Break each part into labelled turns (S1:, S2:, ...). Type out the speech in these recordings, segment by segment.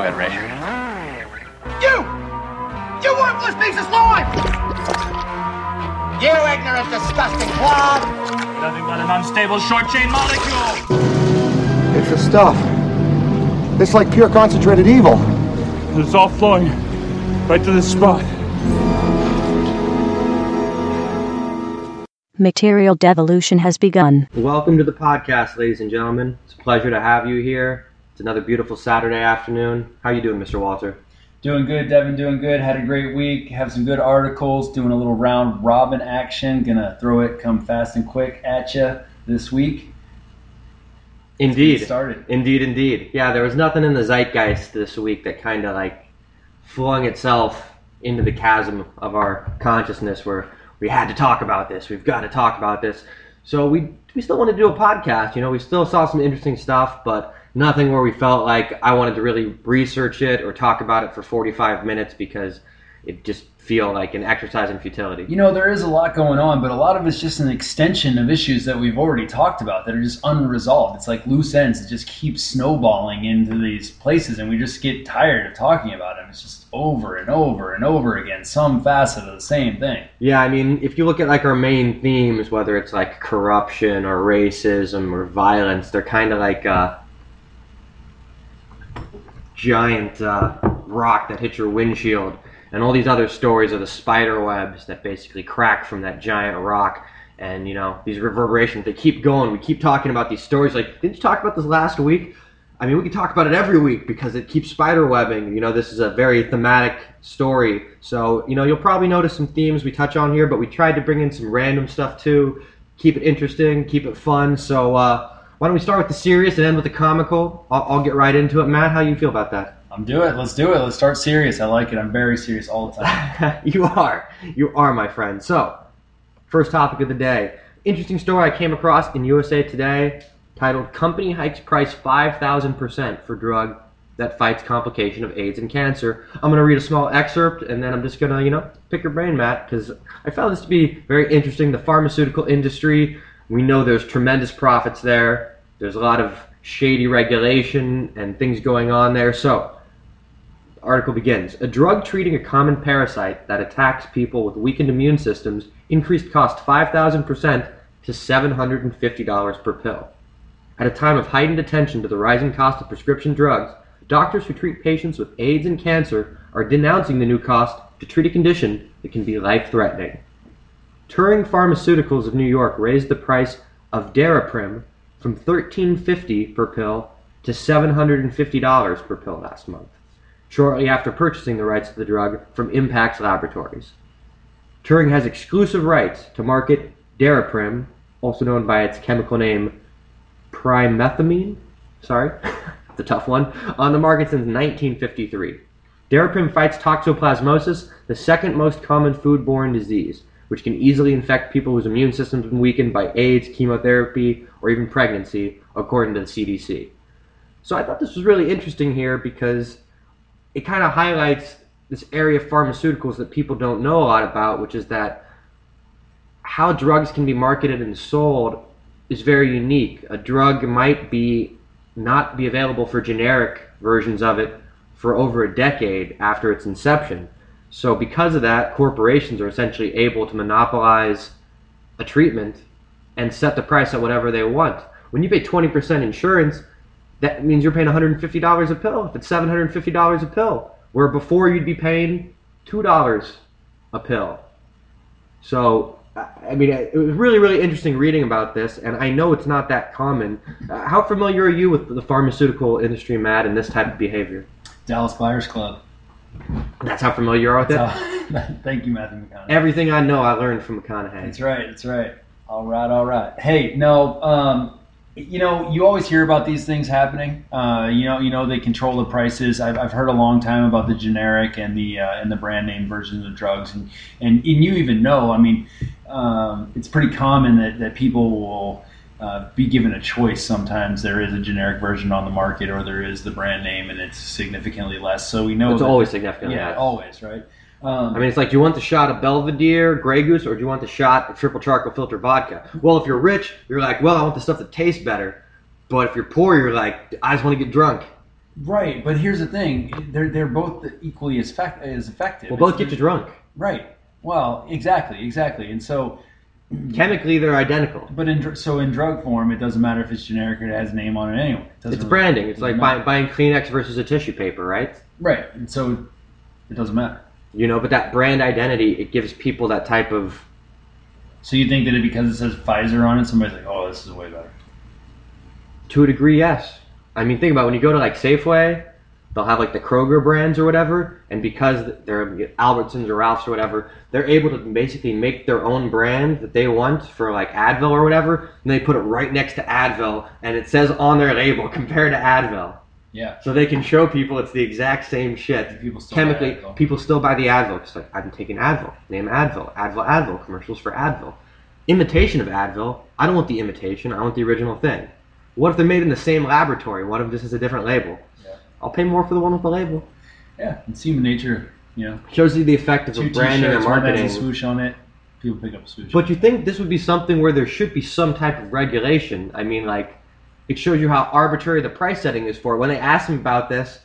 S1: Go ahead, Ray.
S2: You! You worthless piece of slime! You ignorant, disgusting clod!
S3: Nothing but an unstable short chain molecule.
S4: It's the stuff. It's like pure concentrated evil.
S3: It's all flowing right to this spot.
S5: Material devolution has begun.
S6: Welcome to the podcast, ladies and gentlemen. It's a pleasure to have you here. It's another beautiful Saturday afternoon. How you doing, Mr. Walter?
S7: Doing good, Devin. Doing good. Had a great week. Have some good articles. Doing a little round robin action. Gonna throw it come fast and quick at you this week.
S6: Indeed.
S7: started.
S6: Indeed, indeed. Yeah, there was nothing in the zeitgeist this week that kind of like flung itself into the chasm of our consciousness where we had to talk about this. We've got to talk about this. So we we still want to do a podcast. You know, we still saw some interesting stuff, but nothing where we felt like I wanted to really research it or talk about it for 45 minutes because it just feel like an exercise in futility.
S7: You know, there is a lot going on, but a lot of it's just an extension of issues that we've already talked about that are just unresolved. It's like loose ends that just keep snowballing into these places, and we just get tired of talking about them. It's just over and over and over again, some facet of the same thing.
S6: Yeah, I mean, if you look at like our main themes, whether it's like corruption or racism or violence, they're kind of like a giant uh, rock that hits your windshield, and all these other stories are the spider webs that basically crack from that giant rock. And you know these reverberations, they keep going. We keep talking about these stories. Like, didn't you talk about this last week? I mean, we could talk about it every week because it keeps spider webbing. You know, this is a very thematic story. So, you know, you'll probably notice some themes we touch on here, but we tried to bring in some random stuff too. Keep it interesting, keep it fun. So, uh, why don't we start with the serious and end with the comical? I'll, I'll get right into it. Matt, how you feel about that?
S7: I'm do it. Let's do it. Let's start serious. I like it. I'm very serious all the time.
S6: you are. You are, my friend. So, first topic of the day. Interesting story I came across in USA Today titled Company Hikes Price 5,000% for Drug That Fights Complication of AIDS and Cancer. I'm going to read a small excerpt and then I'm just going to, you know, pick your brain, Matt, because I found this to be very interesting. The pharmaceutical industry, we know there's tremendous profits there, there's a lot of shady regulation and things going on there. So, article begins A drug treating a common parasite that attacks people with weakened immune systems increased cost 5,000% to $750 per pill. At a time of heightened attention to the rising cost of prescription drugs, doctors who treat patients with AIDS and cancer are denouncing the new cost to treat a condition that can be life threatening. Turing Pharmaceuticals of New York raised the price of Daraprim from $13.50 per pill to $750 per pill last month, shortly after purchasing the rights to the drug from Impax Laboratories. Turing has exclusive rights to market Daraprim, also known by its chemical name primethamine, sorry, the tough one, on the market since 1953. Daraprim fights toxoplasmosis, the second most common foodborne disease, which can easily infect people whose immune systems have been weakened by AIDS, chemotherapy, or even pregnancy, according to the CDC. So I thought this was really interesting here because it kind of highlights this area of pharmaceuticals that people don't know a lot about, which is that how drugs can be marketed and sold is very unique. A drug might be not be available for generic versions of it for over a decade after its inception. So because of that, corporations are essentially able to monopolize a treatment and set the price at whatever they want. When you pay 20% insurance, that means you're paying $150 a pill. If it's $750 a pill, where before you'd be paying $2 a pill. So I mean, it was really, really interesting reading about this, and I know it's not that common. Uh, how familiar are you with the pharmaceutical industry, Matt, and this type of behavior?
S7: Dallas Buyers Club.
S6: That's how familiar you are with it?
S7: How, thank you, Matthew McConaughey.
S6: Everything I know, I learned from McConaughey.
S7: That's right. That's right. All right. All right. Hey, no. Um, you know, you always hear about these things happening. Uh, you know, you know they control the prices. I've, I've heard a long time about the generic and the uh, and the brand name versions of drugs, and and, and you even know. I mean, um, it's pretty common that, that people will uh, be given a choice. Sometimes there is a generic version on the market, or there is the brand name, and it's significantly less. So we know
S6: it's
S7: that-
S6: always significantly
S7: yeah,
S6: less.
S7: always right. Um,
S6: I mean, it's like, do you want the shot of Belvedere, Grey Goose, or do you want the shot of triple charcoal filter vodka? Well, if you're rich, you're like, well, I want the stuff that tastes better. But if you're poor, you're like, I just want to get drunk.
S7: Right, but here's the thing: they're they're both equally as, effect, as effective.
S6: Well, both
S7: It's-
S6: get you drunk.
S7: Right. Well, exactly, exactly, and so.
S6: Chemically, they're identical.
S7: But in dr- so in drug form, it doesn't matter if it's generic or it has a name on it anyway. It
S6: It's
S7: really-
S6: branding. It's like
S7: matter.
S6: buying, buying Kleenex versus a tissue paper, right?
S7: right, and so it doesn't matter.
S6: You know, but that brand identity, it gives people that type of.
S7: So you think that it, because it says Pfizer on it, somebody's like, "Oh, this is way better."
S6: To a degree, yes. I mean, think about it. when you go to like Safeway, they'll have like the Kroger brands or whatever, and because they're Albertsons or Ralphs or whatever, they're able to basically make their own brand that they want for like Advil or whatever, and they put it right next to Advil, and it says on their label compared to Advil.
S7: Yeah.
S6: So they can show people it's the exact same shit.
S7: People still
S6: Chemically, people still buy the Advil. It's like, I've been taking Advil. Name Advil. Advil, Advil. Commercials for Advil. Imitation of Advil. I don't want the imitation. I want the original thing. What if they're made in the same laboratory? What if this is a different label? I'll pay more for the one with the label.
S7: Yeah, it's human nature. You know,
S6: Shows you the effect of
S7: two
S6: branding and
S7: t-shirts, one
S6: marketing.
S7: has a swoosh on it. People pick up a swoosh.
S6: But you think this would be something where there should be some type of regulation? I mean, like, it shows you how arbitrary the price setting is for it. When they asked him about this,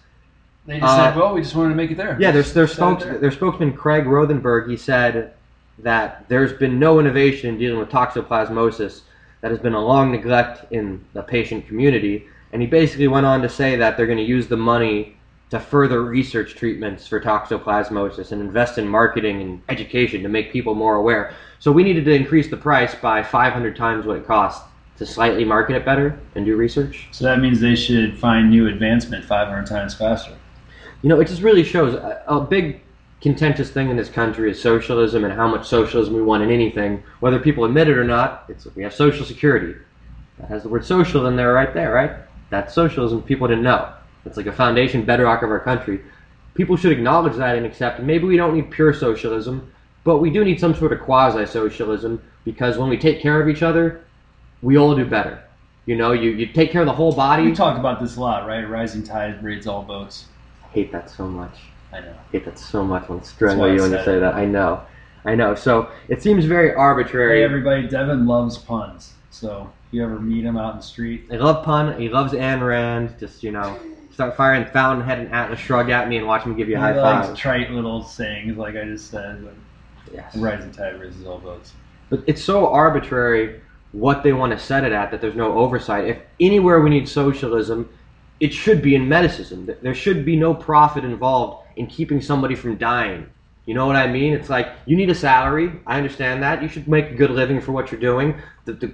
S7: they just
S6: uh,
S7: said, "Well, we just wanted to make it there."
S6: Yeah, their, their, spokes,
S7: there.
S6: their spokesman, Craig Rothenberg, he said that there's been no innovation in dealing with toxoplasmosis, that has been a long neglect in the patient community. And he basically went on to say that they're going to use the money to further research treatments for toxoplasmosis and invest in marketing and education to make people more aware. So we needed to increase the price by 500 times what it costs to slightly market it better and do research.
S7: So that means they should find new advancement 500 times faster.
S6: You know, it just really shows a, a big contentious thing in this country is socialism and how much socialism we want in anything, whether people admit it or not. It's we have social security. That has the word social in there right there, right? That's socialism. People didn't know. It's like a foundation bedrock of our country. People should acknowledge that and accept. Maybe we don't need pure socialism, but we do need some sort of quasi socialism because when we take care of each other, we all do better. You know, you, you take care of the whole body.
S7: We talk about this a lot, right? Rising tide raises all boats.
S6: I hate that so much.
S7: I know.
S6: hate that so much when
S7: why
S6: strangle you when you say
S7: it.
S6: that. I know, I know. So it seems very arbitrary.
S7: Hey, everybody, Devin loves puns. So you ever meet him out in the street,
S6: I love pun. He loves Ayn Rand. Just you know, start firing Fountainhead and Atlas Shrug at me and watch me give you a
S7: he
S6: high
S7: likes
S6: five.
S7: trite little sayings like I just said. But
S6: Yes.
S7: rising tide raises all boats.
S6: But it's so arbitrary what they want to set it at that there's no oversight. If anywhere we need socialism, it should be in medicine. There should be no profit involved in keeping somebody from dying. You know what I mean? It's like you need a salary. I understand that. You should make a good living for what you're doing. The, the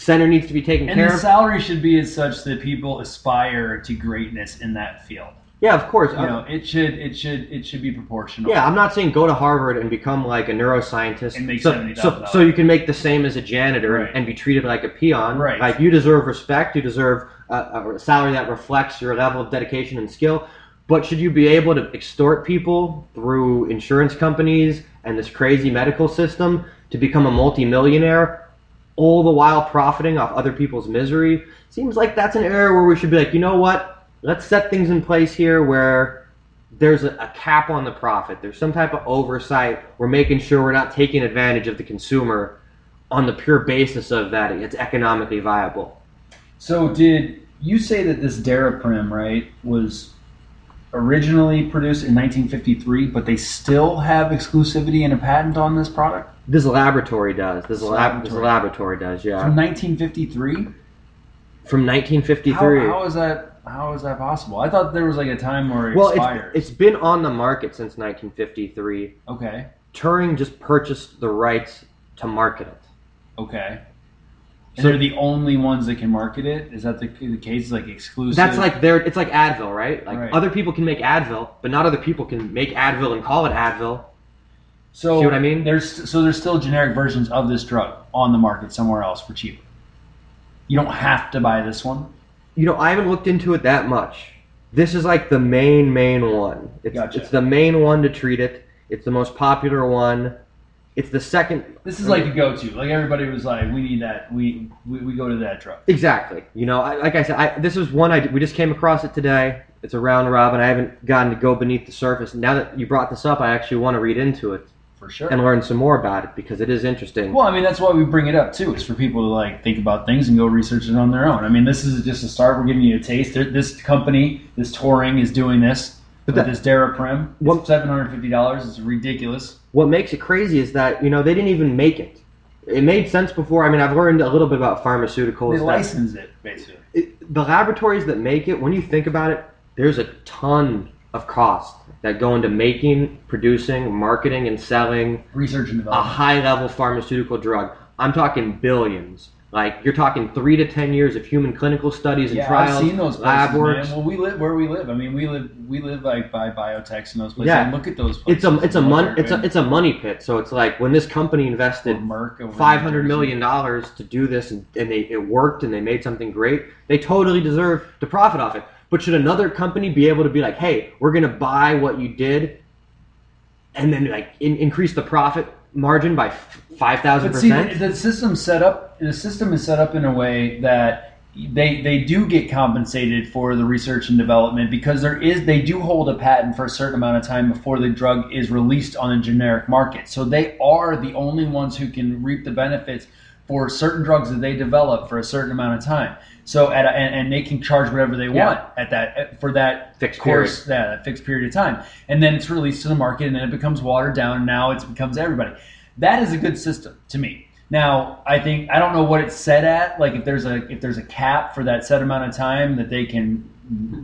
S6: center needs to be taken care of.
S7: And
S6: care
S7: the
S6: of.
S7: salary should be as such that people aspire to greatness in that field.
S6: yeah, of course.
S7: You know, it should it should it should be proportional.
S6: Yeah, I'm not saying go to Harvard and become like a neuroscientist
S7: And make
S6: so,
S7: $70,000.
S6: so, so you can make the same as a janitor
S7: Right.
S6: and be treated like a peon.
S7: Right.
S6: Like you deserve respect, you deserve a, a salary that reflects your level of dedication and skill. But should you be able to extort people through insurance companies and this crazy medical system to become a multimillionaire, all the while profiting off other people's misery? Seems like that's an area where we should be like, you know what? Let's set things in place here where there's a, a cap on the profit. There's some type of oversight. We're making sure we're not taking advantage of the consumer on the pure basis of that it's economically viable.
S7: So did you say that this Daraprim, right, was originally produced in 1953, but they still have exclusivity and a patent on this product
S6: This laboratory does. This, lab, this
S7: Laboratory.
S6: does. Yeah.
S7: from 1953?
S6: From
S7: How,
S6: 1953.
S7: how is that? How is that possible? I thought there was like a time where it
S6: well,
S7: expired.
S6: it's, it's been on the market since 1953.
S7: okay,
S6: Turing just purchased the rights to market it.
S7: okay. And
S6: So-
S7: they're the only ones that can market it. Is that the, the case? Like exclusive?
S6: That's like their. It's like Advil, right? Like
S7: Right.
S6: other people can make Advil, but not other people can make Advil and call it Advil.
S7: so.
S6: see what I mean?
S7: There's so there's still generic versions of this drug on the market somewhere else for cheaper. You don't have to buy this one.
S6: You know, I haven't looked into it that much. This is like the main, main one. It's,
S7: Gotcha.
S6: it's the main one to treat it. It's the most popular one. It's the second.
S7: This is like a go-to. Like everybody was like, we need that. We we, we go to that truck."
S6: Exactly. You know, I, like I said, I, this is one I we just came across it today. It's a round robin. I haven't gotten to go beneath the surface. Now that you brought this up, I actually want to read into it.
S7: for sure.
S6: and learn some more about it because it is interesting.
S7: Well, I mean, that's why we bring it up too. It's for people to like think about things and go research it on their own. I mean, this is just a start. We're giving you a taste. This company, this Turing, is doing this
S6: But
S7: with
S6: that-
S7: this Daraprim.
S6: What-
S7: It's seven hundred fifty dollars. It's ridiculous.
S6: What makes it crazy is that you know they didn't even make it. It made sense before. I mean, I've learned a little bit about pharmaceuticals.
S7: They license it basically.
S6: it, the laboratories that make it, when you think about it, there's a ton of cost that go into making, producing, marketing, and selling
S7: Research and development a
S6: high level pharmaceutical drug. I'm talking billions. Like you're talking three to ten years of human clinical studies and
S7: yeah,
S6: trials,
S7: I've seen those
S6: lab
S7: places,
S6: works.
S7: man. Well, we live where we live. I mean, we live we live like by biotechs and those places.
S6: Yeah.
S7: And look at those
S6: It's a it's a
S7: and what
S6: mon- it's a it's a money pit. So it's like when this company invested
S7: Or Merck over in
S6: five hundred million dollars to do this, and, and they it worked, and they made something great. They totally deserve to profit off it. But should another company be able to be like, "Hey, we're going to buy what you did," and then like in, increase the profit margin by five thousand
S7: the,
S6: percent?
S7: the system's set up. The system is set up in a way that they they do get compensated for the research and development because there is they do hold a patent for a certain amount of time before the drug is released on the generic market. So they are the only ones who can reap the benefits for certain drugs that they develop for a certain amount of time. So at a, and, and they can charge whatever they
S6: Yeah.
S7: want at that for that
S6: Fixed
S7: course, yeah, that fixed period of time, and then it's released to the market, and then it becomes watered down, and now it becomes everybody. That is a good system to me. Now, I think I don't know what it's set at. Like if there's a if there's a cap for that set amount of time that they can,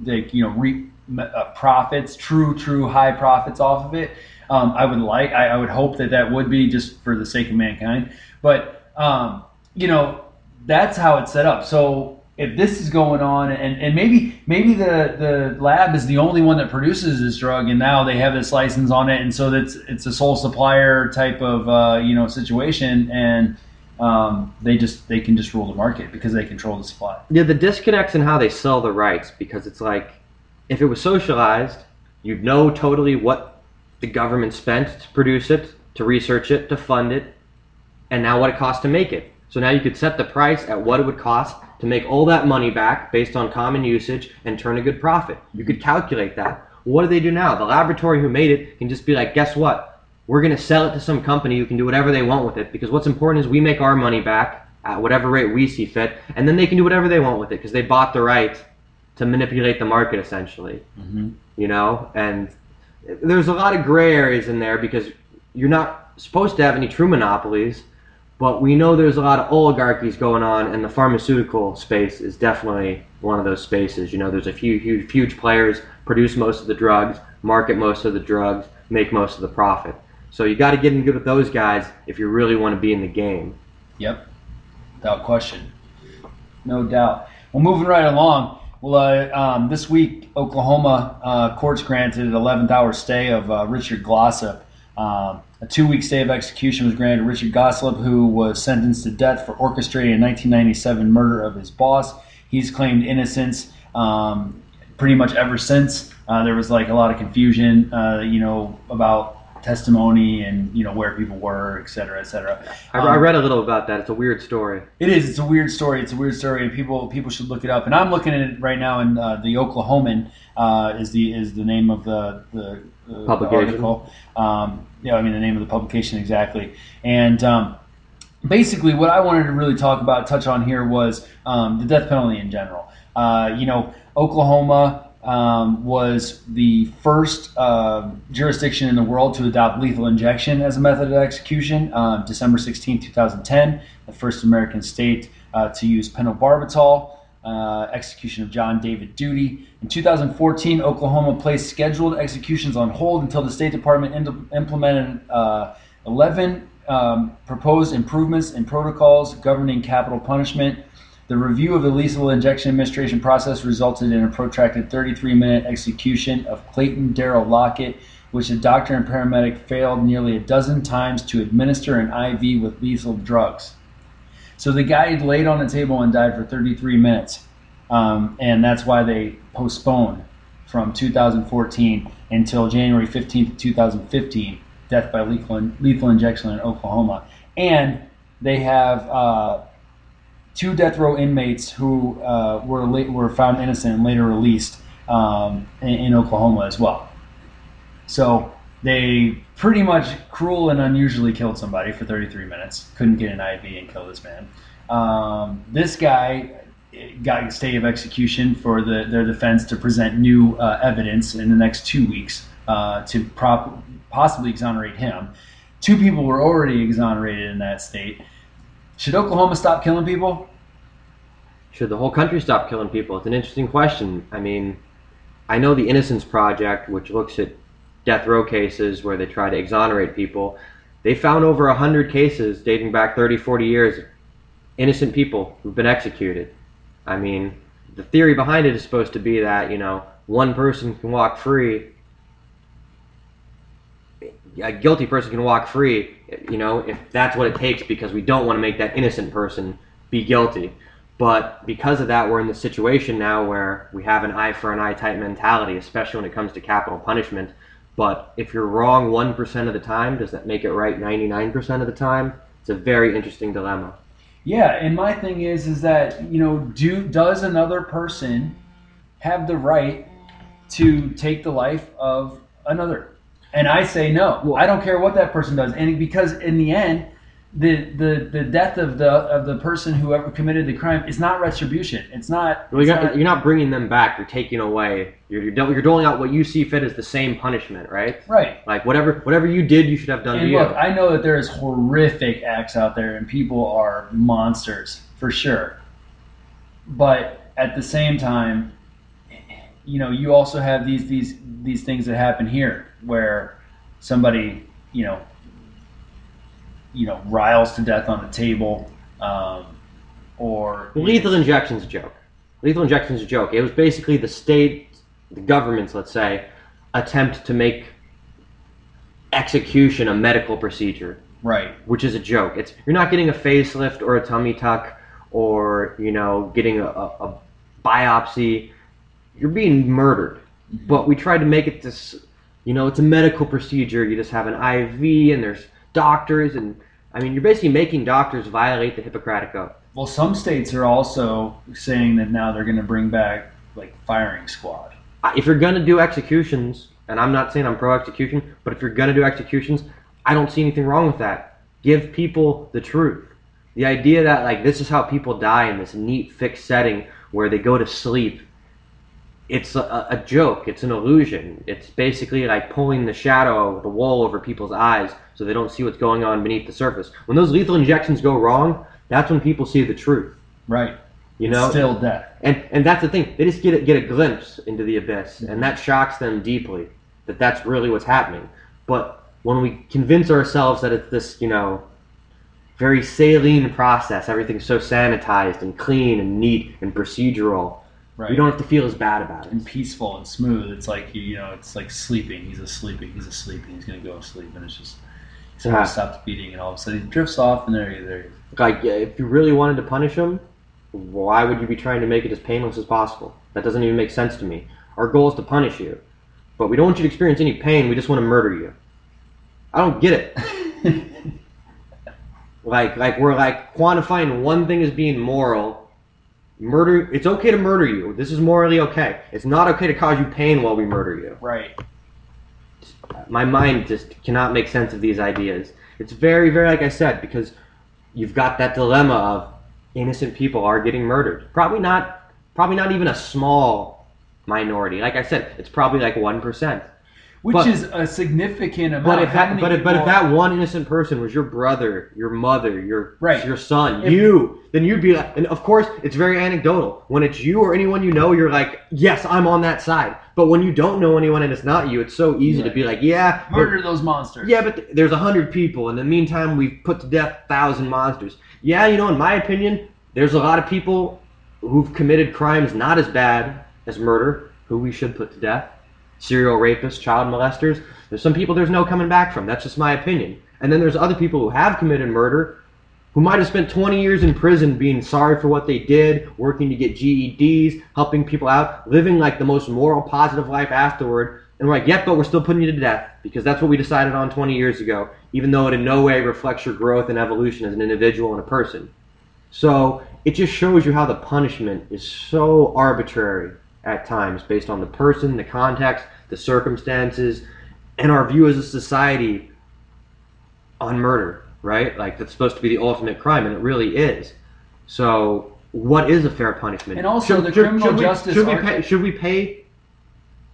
S7: they you know reap uh, profits, true true high profits off of it. Um, I would like, I, I would hope that that would be just for the sake of mankind. But um, you know, that's how it's set up. So if this is going on, and, and maybe maybe the, the lab is the only one that produces this drug, and now they have this license on it, and so that's it's a sole supplier type of uh, you know situation, and um, they just they can just rule the market because they control the supply.
S6: Yeah, the disconnects in how they sell the rights because it's like if it was socialized, you'd know totally what the government spent to produce it, to research it, to fund it, and now what it costs to make it. So now you could set the price at what it would cost to make all that money back based on common usage and turn a good profit. You could calculate that. What do they do now? The laboratory who made it can just be like, guess what? We're going to sell it to some company who can do whatever they want with it because what's important is we make our money back at whatever rate we see fit, and then they can do whatever they want with it because they bought the right to manipulate the market essentially. Mm-hmm. You know, and there's a lot of gray areas in there because you're not supposed to have any true monopolies, but we know there's a lot of oligarchies going on, and the pharmaceutical space is definitely one of those spaces. You know, there's a few huge, huge players produce most of the drugs, market most of the drugs, make most of the profit. So you got to get in good with those guys if you really want to be in the game.
S7: Yep, without question, no doubt. Well, moving right along. Well, uh, um, this week Oklahoma uh, courts granted an 11th hour stay of uh, Richard Glossip. Um, a two-week stay of execution was granted to Richard Glossip, who was sentenced to death for orchestrating a 1997 murder of his boss. He's claimed innocence um, pretty much ever since. Uh, there was like a lot of confusion, uh, you know, about testimony and you know where people were, et cetera, et cetera.
S6: I, I
S7: Um,
S6: read a little about that. It's a weird story.
S7: it is. It's a weird story. It's a weird story, and people people should look it up. And I'm looking at it right now, and uh, the Oklahoman uh, is the is the name of the the, the
S6: Publication.
S7: article. Um, yeah, I mean the name of the publication exactly. And um, basically, what I wanted to really talk about, touch on here, was um, the death penalty in general. Uh, you know, Oklahoma. Um, was the first uh, jurisdiction in the world to adopt lethal injection as a method of execution. Uh, December 16, 2010, the first American state uh, to use pentobarbital. Uh, execution of John David Duty. In 2014, Oklahoma placed scheduled executions on hold until the State Department ind- implemented uh, 11 um, proposed improvements in protocols governing capital punishment. The review of the lethal injection administration process resulted in a protracted 33 minute execution of Clayton Darrell Lockett, which a doctor and paramedic failed nearly a dozen times to administer an IV with lethal drugs. So the guy laid on the table and died for 33 minutes. Um, and that's why they postponed from 2014 until January 15th, 2015, death by lethal, lethal injection in Oklahoma. And they have uh, two death row inmates who uh, were late, were found innocent and later released um, in, in Oklahoma as well. So They pretty much cruel and unusually killed somebody for 33 minutes. Couldn't get an IV and kill this man. Um, this guy got a stay of execution for the, their defense to present new uh, evidence in the next two weeks uh, to prop, possibly exonerate him. Two people were already exonerated in that state. Should Oklahoma stop killing people?
S6: Should the whole country stop killing people? It's an interesting question. I mean, I know the Innocence Project, which looks at death row cases where they try to exonerate people, they found over 100 cases dating back 30, 40 years, of innocent people who've been executed. I mean, the theory behind it is supposed to be that, you know, one person can walk free, a guilty person can walk free, you know, if that's what it takes because we don't want to make that innocent person be guilty. But because of that, we're in the situation now where we have an eye for an eye type mentality, especially when it comes to capital punishment. But if you're wrong 1% of the time, does that make it right 99% of the time? It's a very interesting dilemma.
S7: Yeah, and my thing is, is that you know, do does another person have the right to take the life of another? And I say no.
S6: Well-
S7: I don't care what that person does, and because in the end, the the the death of the of the person who ever committed the crime is not retribution. It's not.
S6: Well, you're, not,
S7: not-
S6: you're not bringing them back. You're taking away. You're, you're, you're doling out what you see fit as the same punishment, right?
S7: right.
S6: Like whatever whatever you did, you should have done
S7: And
S6: to you.
S7: look, I know that there is horrific acts out there, and people are monsters for sure. But at the same time, you know, you also have these these these things that happen here, where somebody, you know, you know, riles to death on the table, um, or
S6: Lethal injection's a joke. Lethal injection's a joke. It was basically the state, the government's, let's say, attempt to make execution a medical procedure,
S7: right,
S6: which is a joke. It's you're not getting a facelift or a tummy tuck or you know getting a, a biopsy. You're being murdered. But we tried to make it this, you know, it's a medical procedure. You just have an IV and there's doctors and I mean, you're basically making doctors violate the Hippocratic Oath.
S7: Well, some states are also saying that now they're going to bring back like firing squad.
S6: If you're gonna do executions, and I'm not saying I'm pro execution, but if you're gonna do executions, I don't see anything wrong with that. Give people the truth. The idea that like this is how people die in this neat fixed setting where they go to sleep. It's a, a joke. It's an illusion. It's basically like pulling the shadow, the wool over people's eyes so they don't see what's going on beneath the surface. When those lethal injections go wrong, that's when people see the truth.
S7: Right.
S6: You know,
S7: Still death.
S6: and and that's the thing. They just get a, get a glimpse into the abyss, mm-hmm. and that shocks them deeply. That that's really what's happening. But when we convince ourselves that it's this, you know, very saline process, everything's so sanitized and clean and neat and procedural,
S7: Right.
S6: we don't have to feel as bad about it.
S7: and peaceful and smooth. It's like you know, it's like sleeping. He's asleep. He's asleep. And he's gonna go to sleep, and it's just someone
S6: Yeah.
S7: stops beating, and all of a sudden he drifts off, and there, he- there.
S6: Like, if you really wanted to punish him, why would you be trying to make it as painless as possible? That doesn't even make sense to me. Our goal is to punish you, but we don't want you to experience any pain. We just want to murder you. I don't get it. like, like we're like quantifying one thing as being moral. Murder. It's okay to murder you. This is morally okay. It's not okay to cause you pain while we murder you
S7: Right.
S6: my mind just cannot make sense of these ideas. It's very, very like I said, because you've got that dilemma of innocent people are getting murdered. Probably not probably not even a small minority. Like I said, it's probably like one percent.
S7: Which
S6: But-
S7: is a significant amount.
S6: But if that but if, but if that one innocent person was your brother, your mother, your
S7: Right.
S6: your son,
S7: If-
S6: you, then you'd be like and of course it's very anecdotal. When it's you or anyone you know, you're like, Yes, I'm on that side. But when you don't know anyone and it's not you, it's so easy to be like, Yeah,
S7: murder those monsters.
S6: yeah, but th- there's a hundred people. In the meantime, we've put to death thousand monsters. Yeah, you know, in my opinion, there's a lot of people who've committed crimes not as bad as murder, who we should put to death. Serial rapists, child molesters. There's some people there's no coming back from. That's just my opinion. And then there's other people who have committed murder, who might have spent 20 years in prison being sorry for what they did, working to get GEDs, helping people out, living like the most moral, positive life afterward. And we're like, yep, but we're still putting you to death because that's what we decided on 20 years ago, even though it in no way reflects your growth and evolution as an individual and a person. So it just shows you how the punishment is so arbitrary at times based on the person, the context, the circumstances. and our view as a society on murder, right? Like that's supposed to be the ultimate crime, and it really is. So, what is a fair punishment?
S7: And also the criminal
S6: we,
S7: justice
S6: Should we, pay, should we pay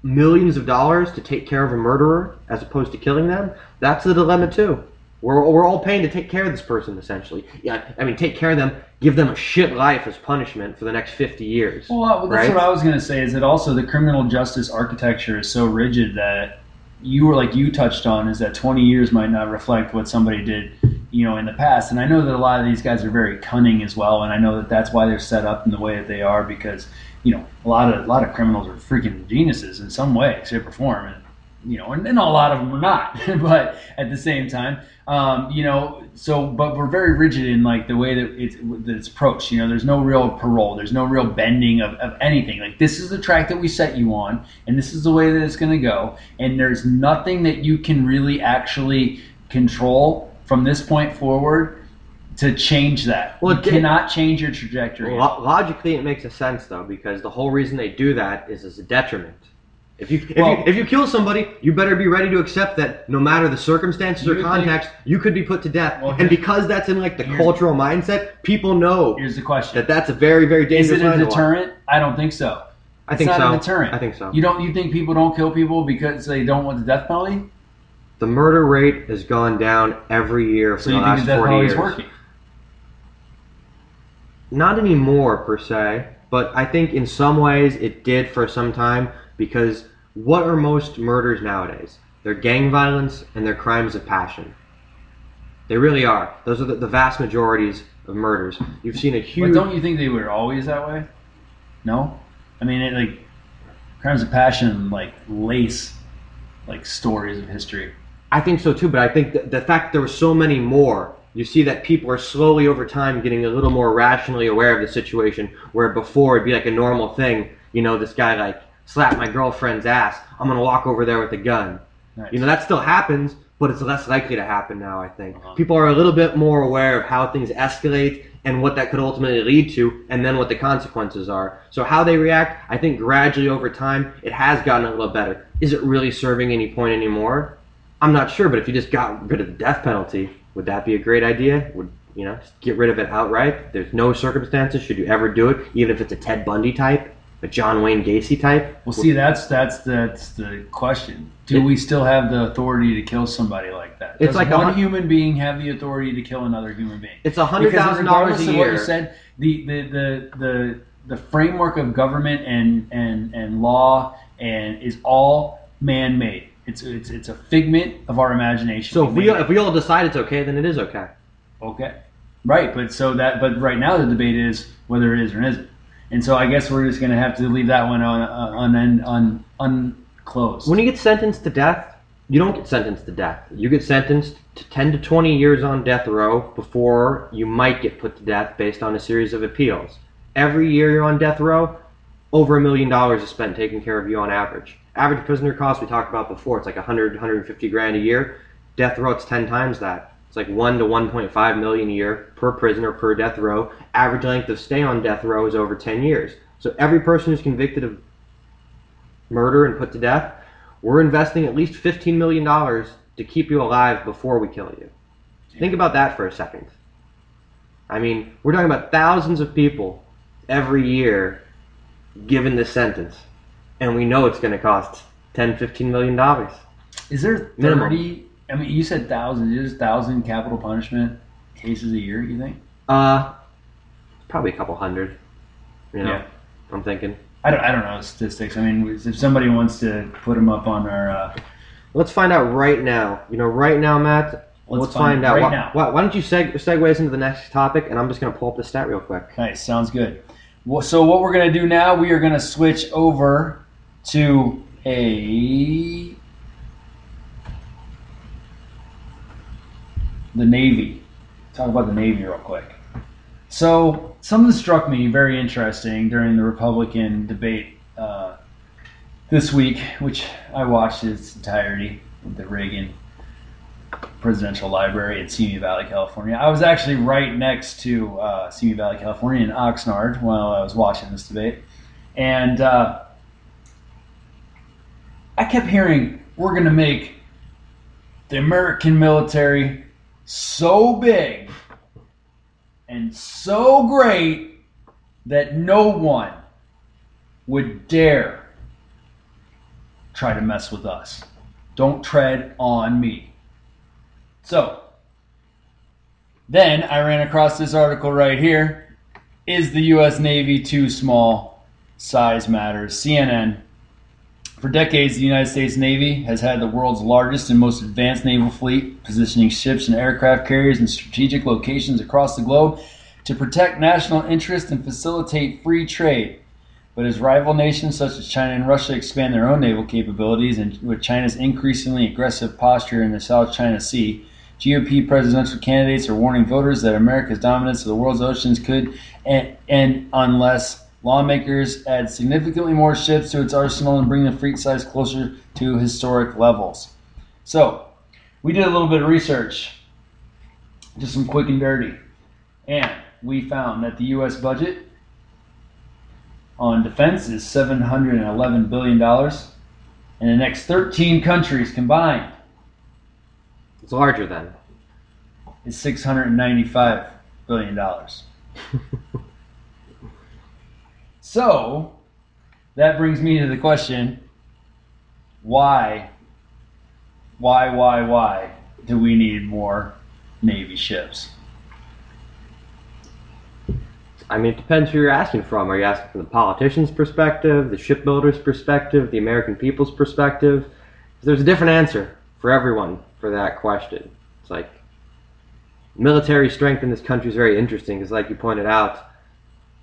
S6: millions of dollars to take care of a murderer as opposed to killing them? That's the dilemma too. We're, we're all paying to take care of this person essentially. Yeah, I mean, take care of them, give them a shit life as punishment for the next fifty years.
S7: Well, that's
S6: right?
S7: what I was going to say. Is that also the criminal justice architecture is so rigid that you were like you touched on is that 20 years might not reflect what somebody did, you know, in the past. And I know that a lot of these guys are very cunning as well, and I know that that's why they're set up in the way that they are because you know a lot of a lot of criminals are freaking geniuses in some way, shape, or form, and you know, and, and a lot of them are not. but at the same time, um, you know, so but we're very rigid in like the way that it's that it's approached. You know, there's no real parole, there's no real bending of, of anything. Like this is the track that we set you on, and this is the way that it's going to go, and there's nothing that you can really actually control from this point forward to change that.
S6: Well,
S7: you
S6: it-
S7: cannot change your trajectory.
S6: Lo- logically, it makes a sense though because the whole reason they do that is as a detriment. If you if,
S7: Well-
S6: you if you kill somebody, you better be ready to accept that no matter the circumstances or context, you could be put to death.
S7: Well,
S6: and because that's in like the cultural mindset, people know
S7: Here's the question:
S6: that that's a very very dangerous.
S7: Is it a
S6: line to walk.
S7: deterrent? I don't think so.
S6: I think
S7: it's not
S6: so.
S7: a deterrent.
S6: I think so.
S7: You don't. You think people don't kill people because they don't want the death penalty?
S6: The murder rate has gone down every year for
S7: So
S6: the
S7: you think
S6: last
S7: the
S6: forty years.
S7: working?
S6: Not anymore per se, but I think in some ways it did for some time because what are most murders nowadays? They're gang violence and they're crimes of passion. They really are. Those are the, the vast majorities of murders. You've seen a
S7: But
S6: huge.
S7: don't you think they were always that way? No, I mean, it, like crimes of passion, like lace, like stories of history.
S6: I think so too, but I think the fact that there were so many more, you see that people are slowly over time getting a little more rationally aware of the situation, where before it'd be like a normal thing. You know, this guy like slapped my girlfriend's ass. I'm gonna walk over there with a gun.
S7: Nice.
S6: You know, that still happens, but it's less likely to happen now, I think.
S7: Uh-huh.
S6: People are a little bit more aware of how things escalate and what that could ultimately lead to, and then what the consequences are. So, how they react, I think gradually over time, it has gotten a little better. Is it really serving any point anymore? I'm not sure, but if you just got rid of the death penalty, would that be a great idea? Would you know, just get rid of it outright? There's no circumstances should you ever do it, even if it's a Ted Bundy type, a John Wayne Gacy type.
S7: Well, see, that's that's that's the question. Do
S6: It-
S7: we still have the authority to kill somebody like that?
S6: It's
S7: Does
S6: like
S7: one
S6: hun-
S7: human being have the authority to kill another human being?
S6: It's a hundred thousand dollars a
S7: of what
S6: year.
S7: you said, the the the the, the framework of government and, and, and law and is all man made. It's, it's it's a figment of our imagination.
S6: So if we if we all decide it's okay, then it is okay.
S7: Okay. Right, but so that but right now the debate is whether it is or isn't. And so I guess we're just going to have to leave that one on on on, on unclosed.
S6: When you get sentenced to death, you don't get sentenced to death. You get sentenced to 10 to 20 years on death row before you might get put to death based on a series of appeals. Every year you're on death row, over a million dollars is spent taking care of you on average. Average prisoner cost we talked about before, it's like 100, 150 grand a year. Death row, it's 10 times that. It's like 1 to 1.5 million a year per prisoner per death row. Average length of stay on death row is over 10 years. So every person who's convicted of murder and put to death, we're investing at least $15 million to keep you alive before we kill you. Think about that for a second. I mean, we're talking about thousands of people every year given this sentence, and we know it's going to cost 10, 15 million dollars.
S7: Is there
S6: Minimum.
S7: I mean, you said thousand. Is thousand capital punishment cases a year? You think?
S6: Uh, probably a couple hundred. You know,
S7: Yeah.
S6: I'm thinking.
S7: I don't. I don't know statistics. I mean, if somebody wants to put them up on our, uh,
S6: Let's find out right now. You know, right now, Matt. Let's,
S7: find
S6: find, out.
S7: right
S6: why,
S7: now.
S6: Why, why don't you seg- segue us into the next topic, and I'm just going to pull up the stat real quick.
S7: nice, sounds good. Well, so what we're gonna do now? We are gonna switch over to a the Navy. Talk about the Navy real quick. So something struck me very interesting during the Republican debate uh, this week, which I watched its entirety with the Reagan Presidential Library in Simi Valley, California. I was actually right next to uh, Simi Valley, California, in Oxnard while I was watching this debate, and uh, I kept hearing, "We're going to make the American military so big and so great that no one would dare try to mess with us. Don't tread on me. So, then I ran across this article right here. Is the U.S. Navy too small? Size matters. CNN. For decades, the United States Navy has had the world's largest and most advanced naval fleet, positioning ships and aircraft carriers in strategic locations across the globe to protect national interests and facilitate free trade. But as rival nations such as China and Russia expand their own naval capabilities, and with China's increasingly aggressive posture in the South China Sea, GOP presidential candidates are warning voters that America's dominance of the world's oceans could end, unless lawmakers add significantly more ships to its arsenal and bring the fleet size closer to historic levels. So, we did a little bit of research, just some quick and dirty, and we found that the U.S. budget on defense is $711 billion, and the next 13 countries combined
S6: It's larger than.
S7: is $695 billion. so, that brings me to the question why, why, why, why do we need more Navy ships?
S6: I mean, it depends who you're asking from. Are you asking from the politician's perspective, the shipbuilder's perspective, the American people's perspective? There's a different answer for everyone for that question. It's like military strength in this country is very interesting because, like you pointed out,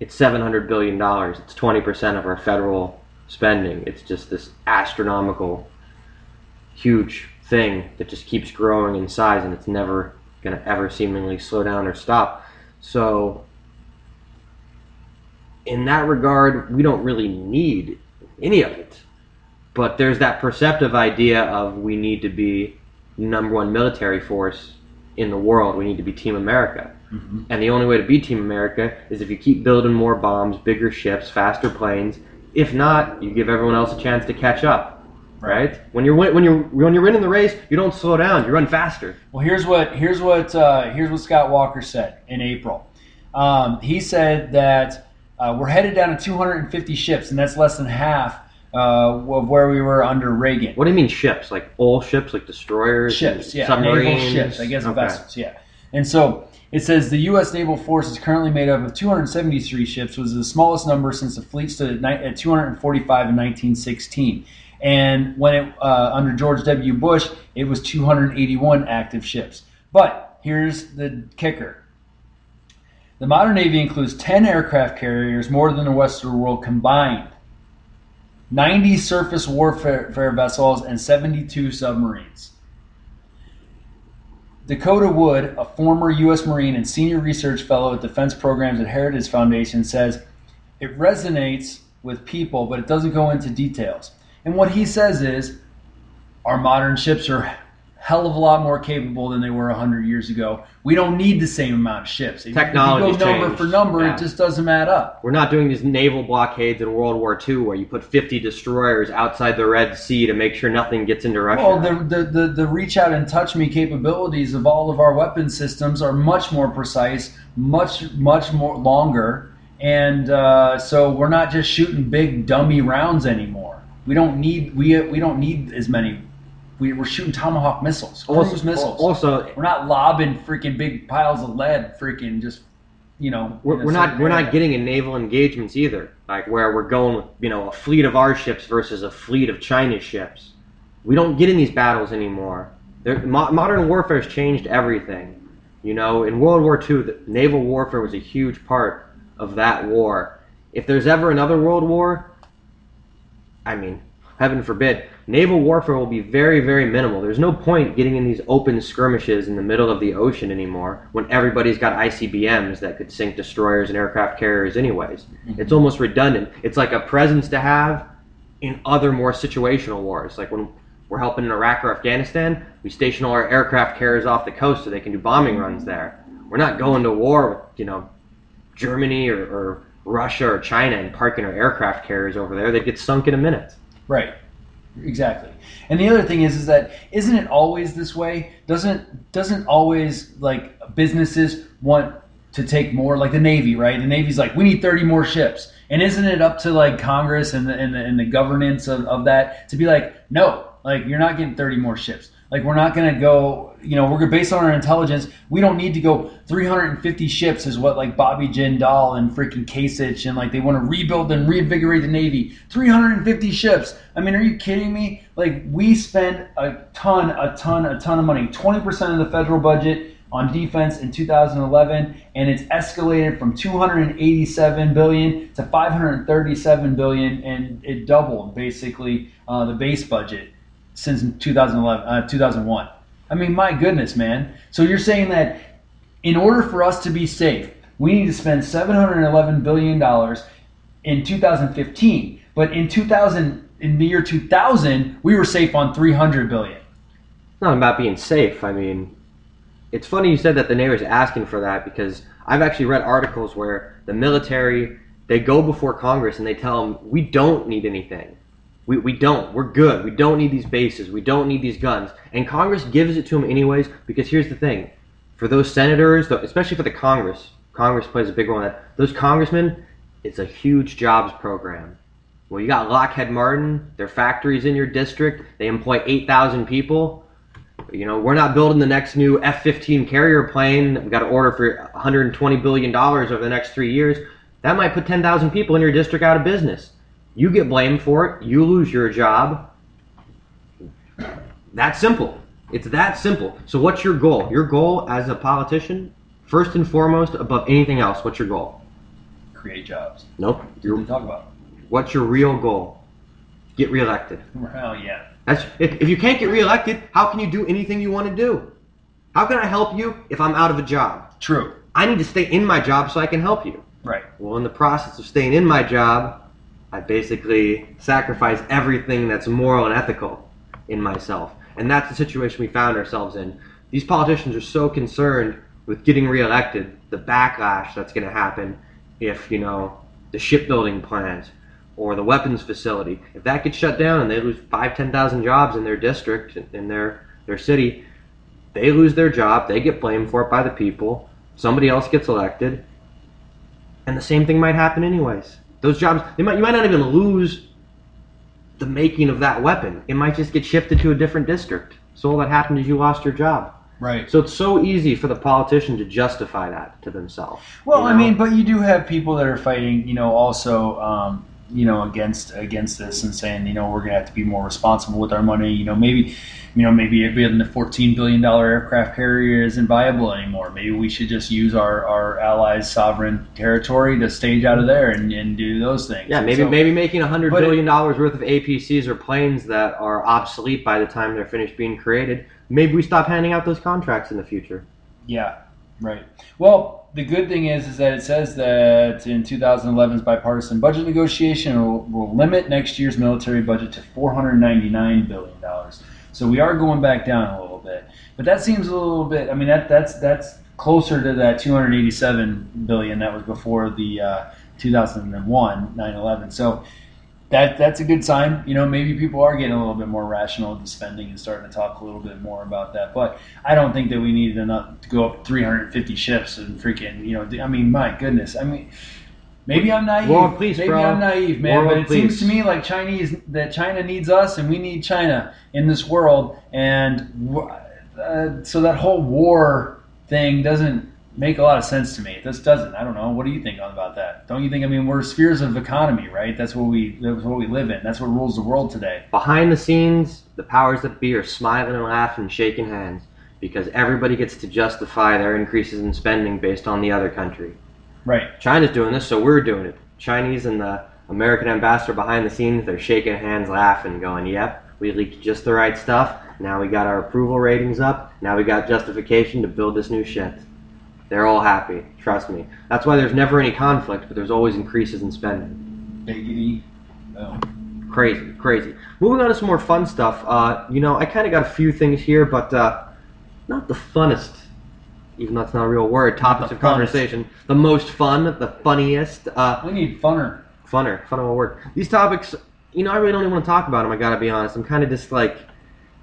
S6: it's $700 billion. It's 20% of our federal spending. It's just this astronomical, huge thing that just keeps growing in size and it's never going to ever seemingly slow down or stop. So, in that regard, we don't really need any of it. But there's that perceptive idea of we need to be number one military force in the world. We need to be Team America. And the only way to be Team America is if you keep building more bombs, bigger ships, faster planes. If not, you give everyone else a chance to catch up. Right? When you're when you're when you're winning the race, you don't slow down. You run faster.
S7: Well, here's what here's what uh, here's what Scott Walker said in April. Um, he said that uh, we're headed down to 250 ships, and that's less than half uh, of where we were under Reagan.
S6: What do you mean ships? Like all ships, like destroyers,
S7: ships, yeah,
S6: submarines,
S7: naval ships, I guess
S6: Okay.
S7: vessels, yeah. And so it says the U.S. naval force is currently made up of 273 ships, which is the smallest number since the fleet stood at, 245 in 1916. And when it uh, under George W. Bush, it was 281 active ships. But here's the kicker: the modern Navy includes 10 aircraft carriers, more than the Western world combined. 90 surface warfare vessels and 72 submarines. Dakota Wood, a former U.S. Marine and senior research fellow at Defense Programs at Heritage Foundation, says it resonates with people, but it doesn't go into details. And what he says is our modern ships are hell of a lot more capable than they were 100 years ago. We don't need the same amount of ships. If
S6: Technology's
S7: go number
S6: changed.
S7: for number,
S6: Yeah.
S7: it just doesn't add up.
S6: We're not doing these naval blockades in World War II where you put 50 destroyers outside the Red Sea to make sure nothing gets into Russia.
S7: Well, the, the, the, the reach out and touch me capabilities of all of our weapon systems are much more precise, much, much more longer. And uh, so we're not just shooting big dummy rounds anymore. We don't need we, we don't need as many. We, we're shooting Tomahawk missiles, cruise missiles.
S6: Also,
S7: we're not lobbing freaking big piles of lead, freaking just you know.
S6: we're, we're not
S7: certain
S6: we're not getting in naval engagements either. Like where we're going with you know a fleet of our ships versus a fleet of China's ships. We don't get in these battles anymore. There, mo- modern warfare has changed everything. You know, in World War II, the naval warfare was a huge part of that war. If there's ever another world war, I mean, heaven forbid, naval warfare will be very, very minimal. There's no point getting in these open skirmishes in the middle of the ocean anymore when everybody's got ICBMs that could sink destroyers and aircraft carriers, anyways. Mm-hmm. It's almost redundant. It's like a presence to have in other more situational wars. Like when we're helping in Iraq or Afghanistan, we station all our aircraft carriers off the coast so they can do bombing runs there. We're not going to war with, you know, Germany or, or Russia or China and parking our aircraft carriers over there. They'd get sunk in a minute.
S7: Right. Exactly. And the other thing is, is that isn't it always this way? Doesn't doesn't always like businesses want to take more, like the Navy, right? The Navy's like, we need 30 more ships, and isn't it up to like Congress and the and the, and the governance of, of that to be like, no, like you're not getting 30 more ships. Like we're not going to go, you know, we're based on our intelligence. We don't need to go 350 ships, is what like Bobby Jindal and freaking Kasich and like they want to rebuild and reinvigorate the Navy. 350 ships. I mean, are you kidding me? Like we spend a ton, a ton, a ton of money. 20% of the federal budget on defense in 2011, and it's escalated from 287 billion to 537 billion, and it doubled basically uh, the base budget since 2011, uh, 2001. I mean, my goodness, man. So you're saying that in order for us to be safe, we need to spend 711 billion dollars in 2015, but in 2000, in the year 2000, we were safe on 300 billion.
S6: It's not about being safe. I mean, it's funny you said that the Navy's asking for that because I've actually read articles where the military they go before Congress and they tell them we don't need anything. We, we don't. We're good. We don't need these bases. We don't need these guns. And Congress gives it to them anyways because here's the thing. For those senators, especially for the Congress, Congress plays a big role in that. Those congressmen, it's a huge jobs program. Well, you got Lockheed Martin, their factories in your district. They employ 8,000 people. You know, we're not building the next new F-15 carrier plane. We've got to order for 120 billion dollars over the next three years. That might put 10,000 people in your district out of business. You get blamed for it. You lose your job. That's simple. It's that simple. So, what's your goal? Your goal as a politician, first and foremost, above anything else, what's your goal?
S7: Create jobs.
S6: Nope. Your,
S7: talk about?
S6: what's your real goal? Get reelected.
S7: Well, yeah.
S6: That's if, if you can't get reelected, how can you do anything you want to do? How can I help you if I'm out of a job?
S7: True.
S6: I need to stay in my job so I can help you.
S7: Right.
S6: Well, in the process of staying in my job, I basically sacrifice everything that's moral and ethical in myself. And that's the situation we found ourselves in. These politicians are so concerned with getting reelected, the backlash that's going to happen if, you know, the shipbuilding plant or the weapons facility, if that gets shut down and they lose five, ten thousand jobs in their district, in their, their city, they lose their job, they get blamed for it by the people, somebody else gets elected, and the same thing might happen anyways. Those jobs, they might, you might not even lose the making of that weapon. It might just get shifted to a different district. So all that happened is you lost your job.
S7: Right.
S6: So it's so easy for the politician to justify that to themselves.
S7: Well,
S6: you
S7: I mean, but you do have people that are fighting, you know, also, um, you know, against against this and saying, you know, we're going to have to be more responsible with our money. You know, maybe, you know, maybe building the fourteen billion dollar aircraft carrier isn't viable anymore. Maybe we should just use our our allies' sovereign territory to stage out of there and, and do those things.
S6: Yeah, maybe
S7: so-
S6: maybe making a hundred
S7: But it-
S6: billion dollars worth of APCs or planes that are obsolete by the time they're finished being created. Maybe we stop handing out those contracts in the future.
S7: Yeah, right. Well, the good thing is, is that it says that in 2011's bipartisan budget negotiation, will, will limit next year's military budget to 499 billion dollars. So we are going back down a little bit, but that seems a little bit. I mean, that that's that's closer to that 287 billion that was before the uh, 2001 9/11. So that that's a good sign. You know, maybe people are getting a little bit more rational with the spending and starting to talk a little bit more about that. But I don't think that we need enough to go up 350 ships and freaking. You know, I mean, my goodness. I mean. Maybe I'm naive.
S6: War and peace,
S7: Maybe
S6: bro.
S7: I'm naive, man.
S6: War
S7: but it seems to me like Chinese that China needs us and we need China in this world, and uh, so that whole war thing doesn't make a lot of sense to me. This doesn't. I don't know. What do you think about that? Don't you think? I mean, we're spheres of economy, right? That's what we that's what we live in. That's what rules the world today.
S6: Behind the scenes, the powers that be are smiling and laughing and shaking hands because everybody gets to justify their increases in spending based on the other country.
S7: Right.
S6: China's doing this, so we're doing it. Chinese and the American ambassador behind the scenes, they're shaking hands, laughing, going, "Yep, we leaked just the right stuff. Now we got our approval ratings up. Now we got justification to build this new shit." They're all happy. Trust me. That's why there's never any conflict, but there's always increases in spending.
S7: Biggity. Oh.
S6: Crazy, crazy. Moving on to some more fun stuff. Uh, you know, I kind of got a few things here, but uh, not the funnest, even though that's not a real word. Topics of conversation. The most fun, the funniest. Uh,
S7: We need funner.
S6: funner, fun of a word. These topics you know, I really don't even want to talk about them, I gotta be honest. I'm kind of just like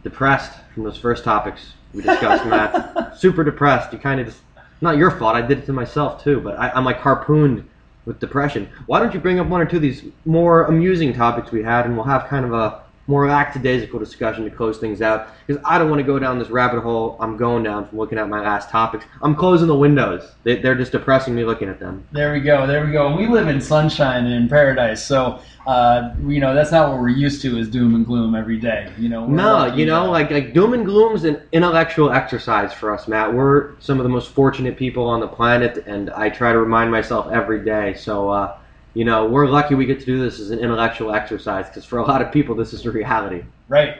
S6: depressed from those first topics we discussed, Matt. Super depressed. You kind of just not your fault. I did it to myself too, but I, I'm like harpooned with depression. Why don't you bring up one or two of these more amusing topics we had, and we'll have kind of a more lackadaisical discussion to close things out because I don't want to go down this rabbit hole I'm going down from looking at my last topics. I'm closing the windows. They, they're just depressing me looking at them.
S7: There we go. There we go. We live in sunshine and in paradise, so uh, you know that's not what we're used to is doom and gloom every day. You know.
S6: No, you know, like like doom and gloom's an intellectual exercise for us, Matt. We're some of the most fortunate people on the planet, and I try to remind myself every day. So, uh, you know, we're lucky we get to do this as an intellectual exercise because for a lot of people, this is a reality.
S7: Right,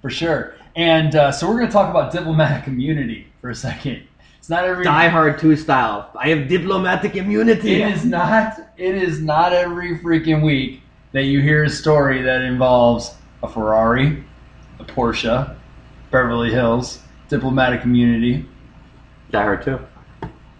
S7: for sure. And uh, so we're going to talk about diplomatic immunity for a second. It's not every.
S6: Die Hard 2 style. I have diplomatic immunity.
S7: It is not. It is not every freaking week that you hear a story that involves a Ferrari, a Porsche, Beverly Hills, diplomatic immunity.
S6: Die Hard 2.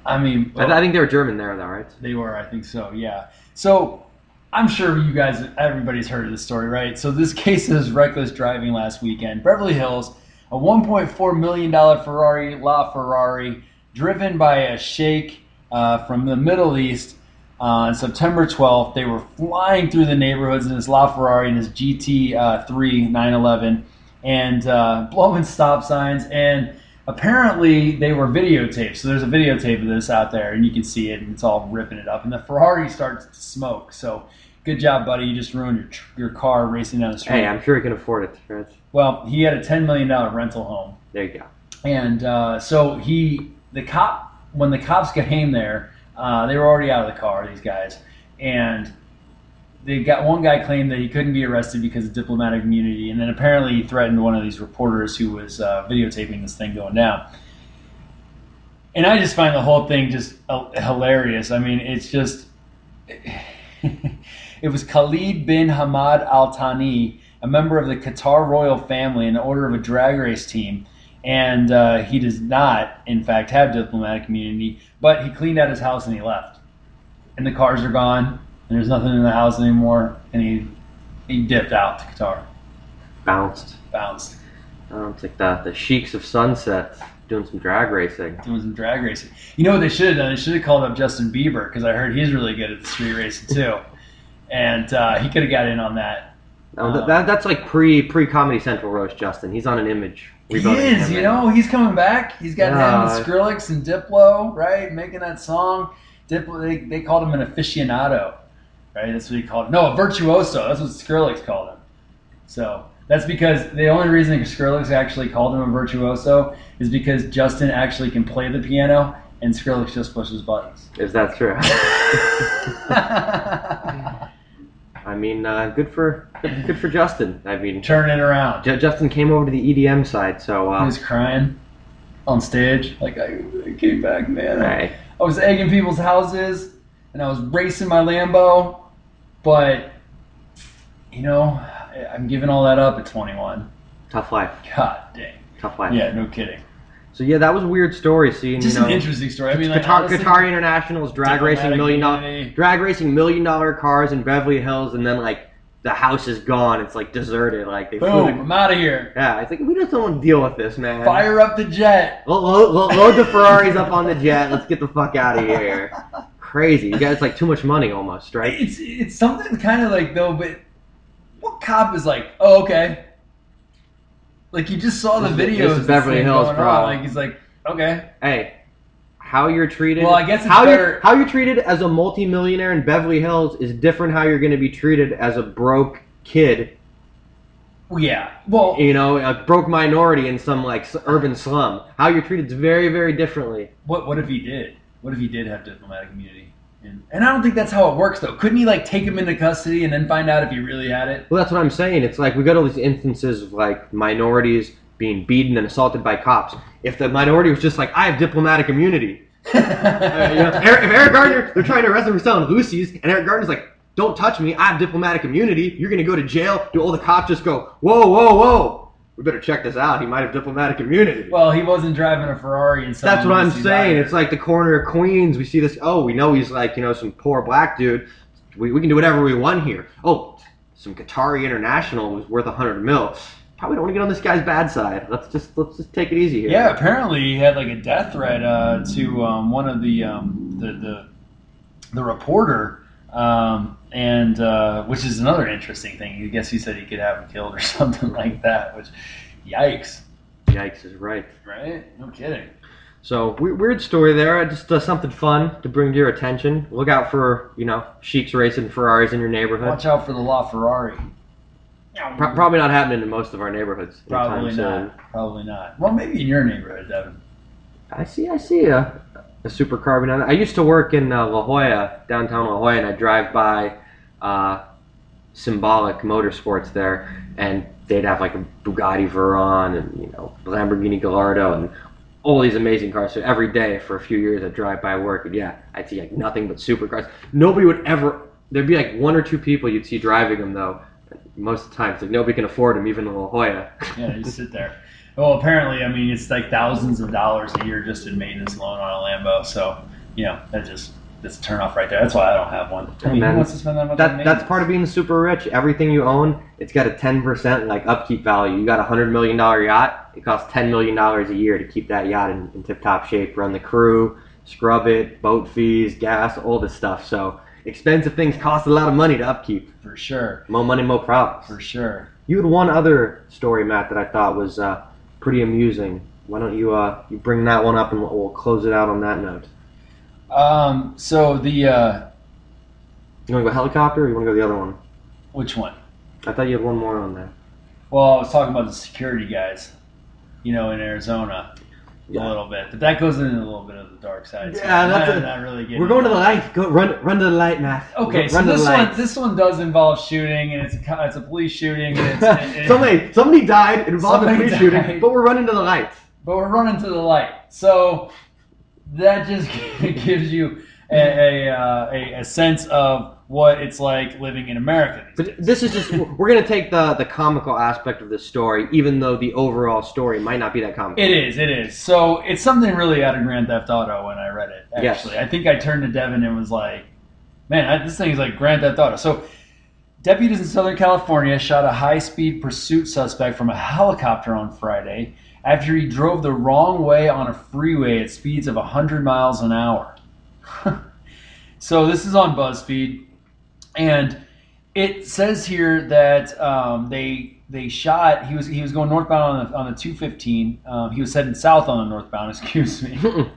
S7: I mean,
S6: I, I think they were German there, though, right?
S7: They were, I think so, yeah. So I'm sure you guys, everybody's heard of this story, right? So this case is reckless driving last weekend. Beverly Hills, a $1.4 million Ferrari, La Ferrari, driven by a sheikh uh, from the Middle East uh, on September 12th. They were flying through the neighborhoods in his La Ferrari and his GT3 uh, 911 and uh, blowing stop signs and apparently they were videotaped. So there's a videotape of this out there, and you can see it, and it's all ripping it up. And the Ferrari starts to smoke. So good job, buddy. You just ruined your your car racing down the street.
S6: Hey, I'm sure he can afford it.
S7: Well, he had a ten million dollar rental home,
S6: There you go.
S7: and uh, so he the cop when the cops came there, uh, they were already out of the car. These guys and. They got one guy claimed that he couldn't be arrested because of diplomatic immunity, and then apparently he threatened one of these reporters who was uh, videotaping this thing going down. And I just find the whole thing just uh, hilarious. I mean, it's just. it was Khalid bin Hamad Al Thani, a member of the Qatar royal family and the order of a drag race team. And uh, he does not, in fact, have diplomatic immunity, but he cleaned out his house and he left. And the cars are gone, there's nothing in the house anymore, and he, he dipped out to Qatar,
S6: Bounced.
S7: bounced,
S6: Um, it's like the, the Sheiks of Sunset doing some drag racing.
S7: doing some drag racing. You know what they should have done? They should have called up Justin Bieber, because I heard he's really good at street racing too. And uh, he could have got in on that.
S6: No, that, that, that's like pre pre Comedy Central roast. Justin, he's on an image.
S7: He is, you know, he's coming back. He's got
S6: Yeah.
S7: him with Skrillex and Diplo, right? Making that song. Diplo, they, they called him an aficionado, right? That's what he called him. No, a virtuoso. That's what Skrillex called him. So that's because the only reason Skrillex actually called him a virtuoso is because Justin actually can play the piano and Skrillex just pushes buttons.
S6: Is that true? I mean, uh, good for good, for Justin. I mean,
S7: Turn it around.
S6: J- Justin came over to the EDM side, so
S7: He
S6: uh,
S7: was crying on stage, like I, I came back, man. I, I was egging people's houses and I was racing my Lambo, but you know, I'm giving all that up at 21.
S6: tough life,
S7: God dang.
S6: tough life.
S7: Yeah, no kidding.
S6: So yeah, that was a weird story. Seeing
S7: Just
S6: you know,
S7: an interesting story. I mean, like,
S6: Qatar,
S7: honestly,
S6: Qatar International's drag racing million dollar drag racing million dollar cars in Beverly Hills, and then like the house is gone. It's like deserted. Like they
S7: boom,
S6: the-
S7: I'm out of here.
S6: yeah, it's like we just don't want to deal with this, man.
S7: Fire up the jet.
S6: Lo- lo- lo- load the Ferraris up on the jet. Let's get the fuck out of here. Crazy. You guys like too much money almost, right?
S7: It's it's something kind of like though, but what cop is like, oh okay. Like you just saw the video.
S6: this is Beverly Hills, bro.
S7: Like he's like, okay.
S6: Hey, how you're treated.
S7: Well, I guess it's
S6: how
S7: better-
S6: you're how you're treated as a multimillionaire in Beverly Hills is different. How you're going to be treated as a broke kid,
S7: yeah. Well,
S6: you know, a broke minority in some like urban slum. How you're treated is very, very differently.
S7: What what if he did? What if he did have diplomatic immunity? And, and I don't think that's how it works though. Couldn't he like take him into custody and then find out if he really had it?
S6: Well, that's what I'm saying. It's like we got all these instances of like minorities being beaten and assaulted by cops. If the minority was just like, I have diplomatic immunity, Uh, you know, Eric, if Eric Gardner, they're trying to arrest him for selling loosies, and Eric Gardner's like, "Don't touch me! I have diplomatic immunity. You're gonna go to jail." Do all the cops just go, "Whoa, whoa, whoa! We better check this out. He might have diplomatic immunity."
S7: well, he wasn't driving a Ferrari and
S6: That's what I'm saying. It's like the corner of Queens. We see this. Oh, we know he's like you know some poor black dude. We, we can do whatever we want here. Oh, some Qatari international was worth a hundred mil. Probably don't want to get on this guy's bad side. Let's just let's just take it easy here.
S7: Yeah, apparently he had like a death threat uh, to um, one of the, um, the the the reporter, um, and uh, which is another interesting thing. I guess he said he could have him killed or something like that. Which, yikes,
S6: Yikes is right.
S7: right? No kidding.
S6: So we- weird story there. I just uh, something fun to bring to your attention. Look out for you know sheiks racing Ferraris in your neighborhood.
S7: Watch out for the LaFerrari.
S6: Pro- probably not happening in most of our neighborhoods.
S7: Probably
S6: soon.
S7: not. Probably not. Well, maybe in your neighborhood, Devin.
S6: I see. I see a, a super carbon on it. I used to work in uh, La Jolla, downtown La Jolla, and I drive by uh, Symbolic Motorsports there, and they'd have like a Bugatti Veyron and you know Lamborghini Gallardo and all these amazing cars. So every day for a few years, I'd drive by work, and yeah, I'd see like nothing but supercars. Nobody would ever. There'd be like one or two people you'd see driving them though. Most of the time, it's like nobody can afford them, even in La Jolla.
S7: Yeah, you sit there. Well, apparently, I mean, it's like thousands of dollars a year just in maintenance alone on a Lambo. So, you know, that just that's a turn off right there. That's why I don't have one. I mean, who wants to spend that much
S6: That, that's part of being super rich. Everything you own, it's got a ten percent like upkeep value. You got a hundred million dollar yacht. It costs ten million dollars a year to keep that yacht in, in tip top shape. Run the crew, scrub it, boat fees, gas, all this stuff. So expensive things cost a lot of money to upkeep.
S7: for sure,
S6: More money, more problems.
S7: for sure.
S6: You had one other story, Matt, that I thought was uh, pretty amusing. Why don't you uh, you bring that one up and we'll, we'll close it out on that note.
S7: Um, so the uh,
S6: You want to go helicopter, or you want to go the other one?
S7: which one?
S6: I thought you had one more on there.
S7: Well, I was talking about the security guys, you know, in Arizona
S6: Yeah.
S7: a little bit, but that goes into a little bit of the dark side. so
S6: Yeah,
S7: not,
S6: a-
S7: not really.
S6: We're going to the light. Go run, run to the light, Matt.
S7: Okay,
S6: run
S7: so
S6: to
S7: this
S6: the
S7: one
S6: lights.
S7: this one does involve shooting, and it's a, it's a police shooting. And it's, and- and-
S6: somebody, somebody died. Involved a
S7: Somebody
S6: police shooting, but we're running to the lights.
S7: but we're running to the light. So that just gives you a, a, uh, a, a sense of what it's like living in America.
S6: But this is just we're gonna take the the comical aspect of this story, even though the overall story might not be that comical.
S7: It is, it is. So it's something really out of Grand Theft Auto when I read it.
S6: Yes.
S7: Actually, I think I turned to Devin and was like, "Man, I, this thing is like Grand Theft Auto." So deputies in Southern California shot a high-speed pursuit suspect from a helicopter on Friday after he drove the wrong way on a freeway at speeds of 100 miles an hour. so this is on BuzzFeed, and it says here that um, they they shot. He was he was going northbound on the on the 215. Um, he was heading south on the northbound. Excuse me.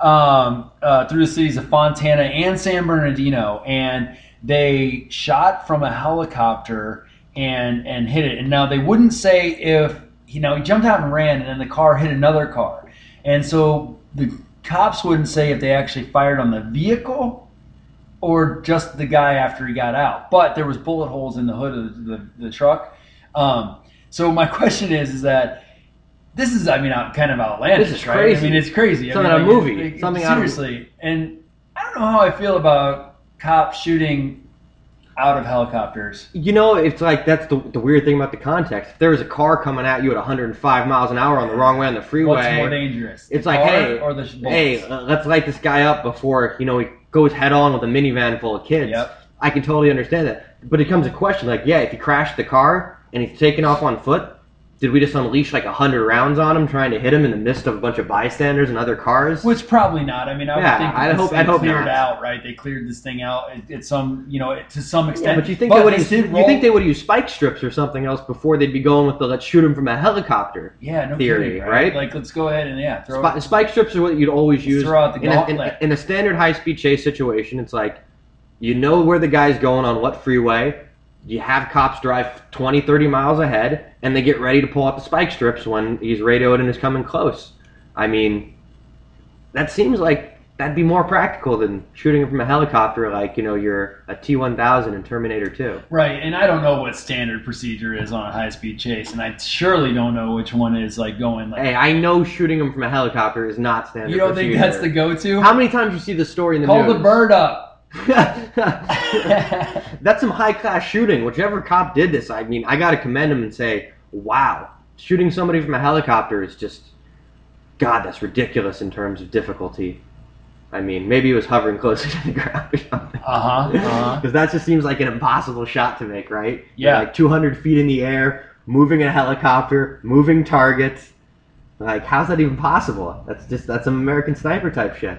S7: um, uh, through the cities of Fontana and San Bernardino, and they shot from a helicopter and and hit it. And now they wouldn't say if you know he jumped out and ran, and then the car hit another car, and so the cops wouldn't say if they actually fired on the vehicle or just the guy after he got out. But there was bullet holes in the hood of the, the, the truck. Um, so my question is, is that this is, I mean, kind of outlandish,
S6: This is
S7: right?
S6: crazy.
S7: I mean, it's crazy. I
S6: Something
S7: mean,
S6: out of a
S7: like,
S6: movie.
S7: like,
S6: Something out of-
S7: seriously. And I don't know how I feel about cops shooting out of helicopters.
S6: You know, it's like that's the, the weird thing about the context. If there was a car coming at you at 105 miles an hour on the wrong way on the freeway,
S7: What's more dangerous?
S6: it's like, hey,
S7: or the bullets?
S6: hey, let's light this guy up before you know he goes head on with a minivan full of kids.
S7: Yep.
S6: I can totally understand that, but it comes a question like, yeah, if he crashed the car and he's taking off on foot, did we just unleash like a hundred rounds on him trying to hit him in the midst of a bunch of bystanders and other cars?
S7: Which probably not. I mean, I
S6: Yeah,
S7: would think this
S6: hope- hope
S7: cleared
S6: not.
S7: out, right? They cleared this thing out at, at some, you know, to some extent.
S6: yeah, but you think they would use, you think they would use spike strips or something else before they'd be going with the let's shoot him from a helicopter?
S7: yeah, no
S6: theory,
S7: kidding,
S6: right?
S7: Like, let's go ahead and yeah, throw.
S6: Spi- spike strips are what you'd always use
S7: Throw out the
S6: in, a, in, in a standard high speed chase situation. It's like you know where the guy's going on what freeway. You have cops drive 20, 30 miles ahead, and they get ready to pull out the spike strips when he's radioed and is coming close. I mean, that seems like that'd be more practical than shooting him from a helicopter, like you know you're a T one thousand in Terminator Two.
S7: Right, and I don't know what standard procedure is on a high speed chase, and I surely don't know which one is like going like.
S6: Hey, I know shooting him from a helicopter is not standard.
S7: you don't think that's the go-to?
S6: How many times you see this story in the
S7: Call
S6: news?
S7: the bird up.
S6: That's some high class shooting. Whichever cop did this, I mean, I got to commend him and say, wow, shooting somebody from a helicopter is just, God, that's ridiculous in terms of difficulty. I mean, maybe he was hovering closer to the ground or something.
S7: Uh huh. Uh huh.
S6: Because that just seems like an impossible shot to make, right? You're
S7: Yeah.
S6: like 200 feet in the air, moving a helicopter, moving targets. Like, how's that even possible? That's just that's some American sniper type shit.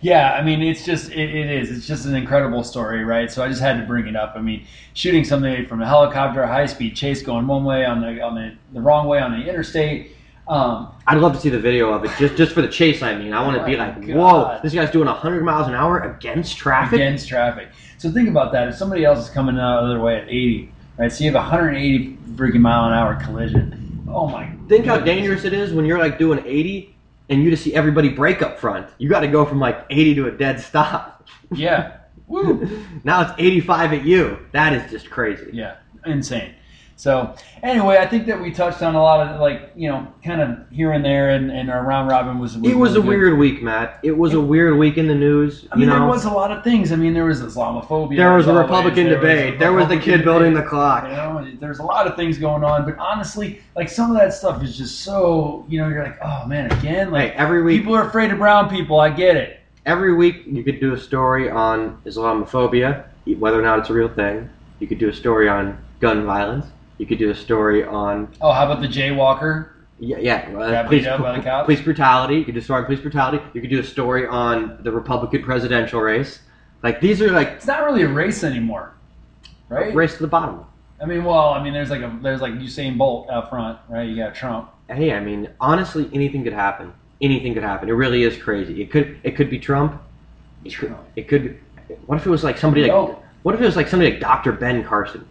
S7: Yeah, I mean, it's just it, it is. It's just an incredible story, right? So I just had to bring it up. I mean, shooting something from a helicopter, a high speed chase, going one way on the on the, the wrong way on the interstate. Um,
S6: I'd love to see the video of it, just just for the chase. I mean, I want to
S7: Oh
S6: be like,
S7: God.
S6: whoa, this guy's doing 100 miles an hour against traffic.
S7: against traffic. So think about that. If somebody else is coming out the other way at 80, right? So you have a 180 freaking mile an hour collision. Oh my! God.
S6: Think how dangerous it is when you're like doing 80 and you just see everybody break up front. You got to go from like 80 to a dead stop.
S7: Yeah. Woo.
S6: now it's 85 at you. That is just crazy.
S7: Yeah, insane. So anyway, I think that we touched on a lot of like you know kind of here and there, and, and our round robin was.
S6: It was
S7: really
S6: a
S7: good.
S6: weird week, Matt. It was a weird week in the news.
S7: I mean,
S6: know,
S7: there was a lot of things. I mean, there was Islamophobia.
S6: There was a. Republican
S7: There was
S6: debate.
S7: a
S6: There was the
S7: Republican
S6: kid building the clock.
S7: You know, there's a lot of things going on, but honestly, like some of that stuff is just so you know you're like, oh man, again,
S6: Hey,
S7: like
S6: every week,
S7: people are afraid of brown people. I get it.
S6: every week you could do a story on Islamophobia, whether or not it's a real thing. You could do a story on gun violence. You could do a story on
S7: Oh, how about the jaywalker?
S6: yeah, yeah uh, police,
S7: beat up by the cops?
S6: police brutality. You could do a story on police brutality. You could do a story on the Republican presidential race. Like these are like
S7: It's not really a race anymore, right?
S6: race to the bottom.
S7: I mean, well, I mean, there's like a there's like Usain Bolt out front, right? You got Trump.
S6: Hey, I mean, honestly, anything could happen. Anything could happen. It really is crazy. It could it could be Trump. It could,
S7: Trump.
S6: it could what if it was like somebody like what if it was like somebody like Dr. Ben Carson.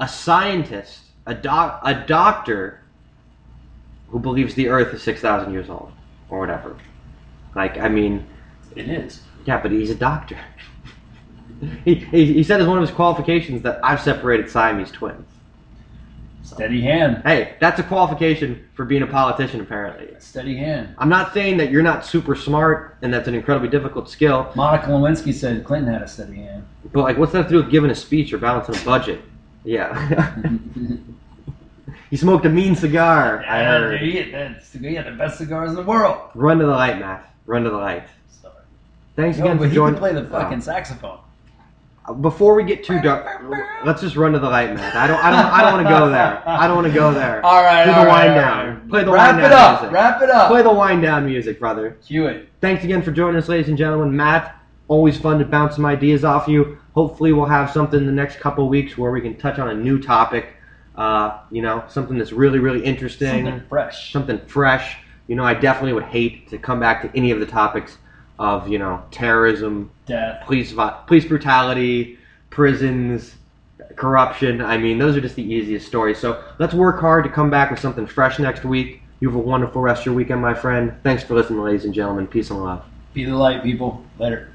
S6: A scientist, a doc, a doctor who believes the Earth is six thousand years old or whatever. Like, I mean,
S7: It is.
S6: yeah, but he's a doctor. he, he he said as one of his qualifications that I've separated Siamese twins.
S7: Steady hand.
S6: Hey, that's a qualification for being a politician, apparently.
S7: Steady hand.
S6: I'm not saying that you're not super smart and that's an incredibly difficult skill,
S7: Monica Lewinsky said Clinton had a steady hand.
S6: but like, what's that to do with giving a speech or balancing a budget? Yeah. he smoked a mean cigar. I
S7: Yeah,
S6: heard.
S7: He, that's, he had the best cigars in the world.
S6: Run to the light, Matt. Run to the light.
S7: Sorry.
S6: Thanks
S7: No,
S6: again
S7: but
S6: for joining.
S7: can play the fucking oh. saxophone.
S6: Oh. Before we get too dark, let's just run to the light, Matt. I don't. I don't. I don't want to go there. I don't want to go there.
S7: All right,
S6: Do the
S7: all right,
S6: wind
S7: all
S6: down.
S7: right.
S6: Play the
S7: Wrap
S6: wind
S7: it up.
S6: music.
S7: Wrap it up.
S6: Play the wind down music, brother.
S7: Cue it.
S6: Thanks again for joining us, ladies and gentlemen. Matt, always fun to bounce some ideas off you. Hopefully, we'll have something in the next couple weeks where we can touch on a new topic. Uh, you know, something that's really, really interesting,
S7: Something fresh.
S6: something fresh. You know, I definitely would hate to come back to any of the topics of you know terrorism,
S7: Death.
S6: police police brutality, prisons, corruption. I mean, those are just the easiest stories. So let's work hard to come back with something fresh next week. You have a wonderful rest of your weekend, my friend. Thanks for listening, ladies and gentlemen. Peace and love.
S7: Be the light, people. Later.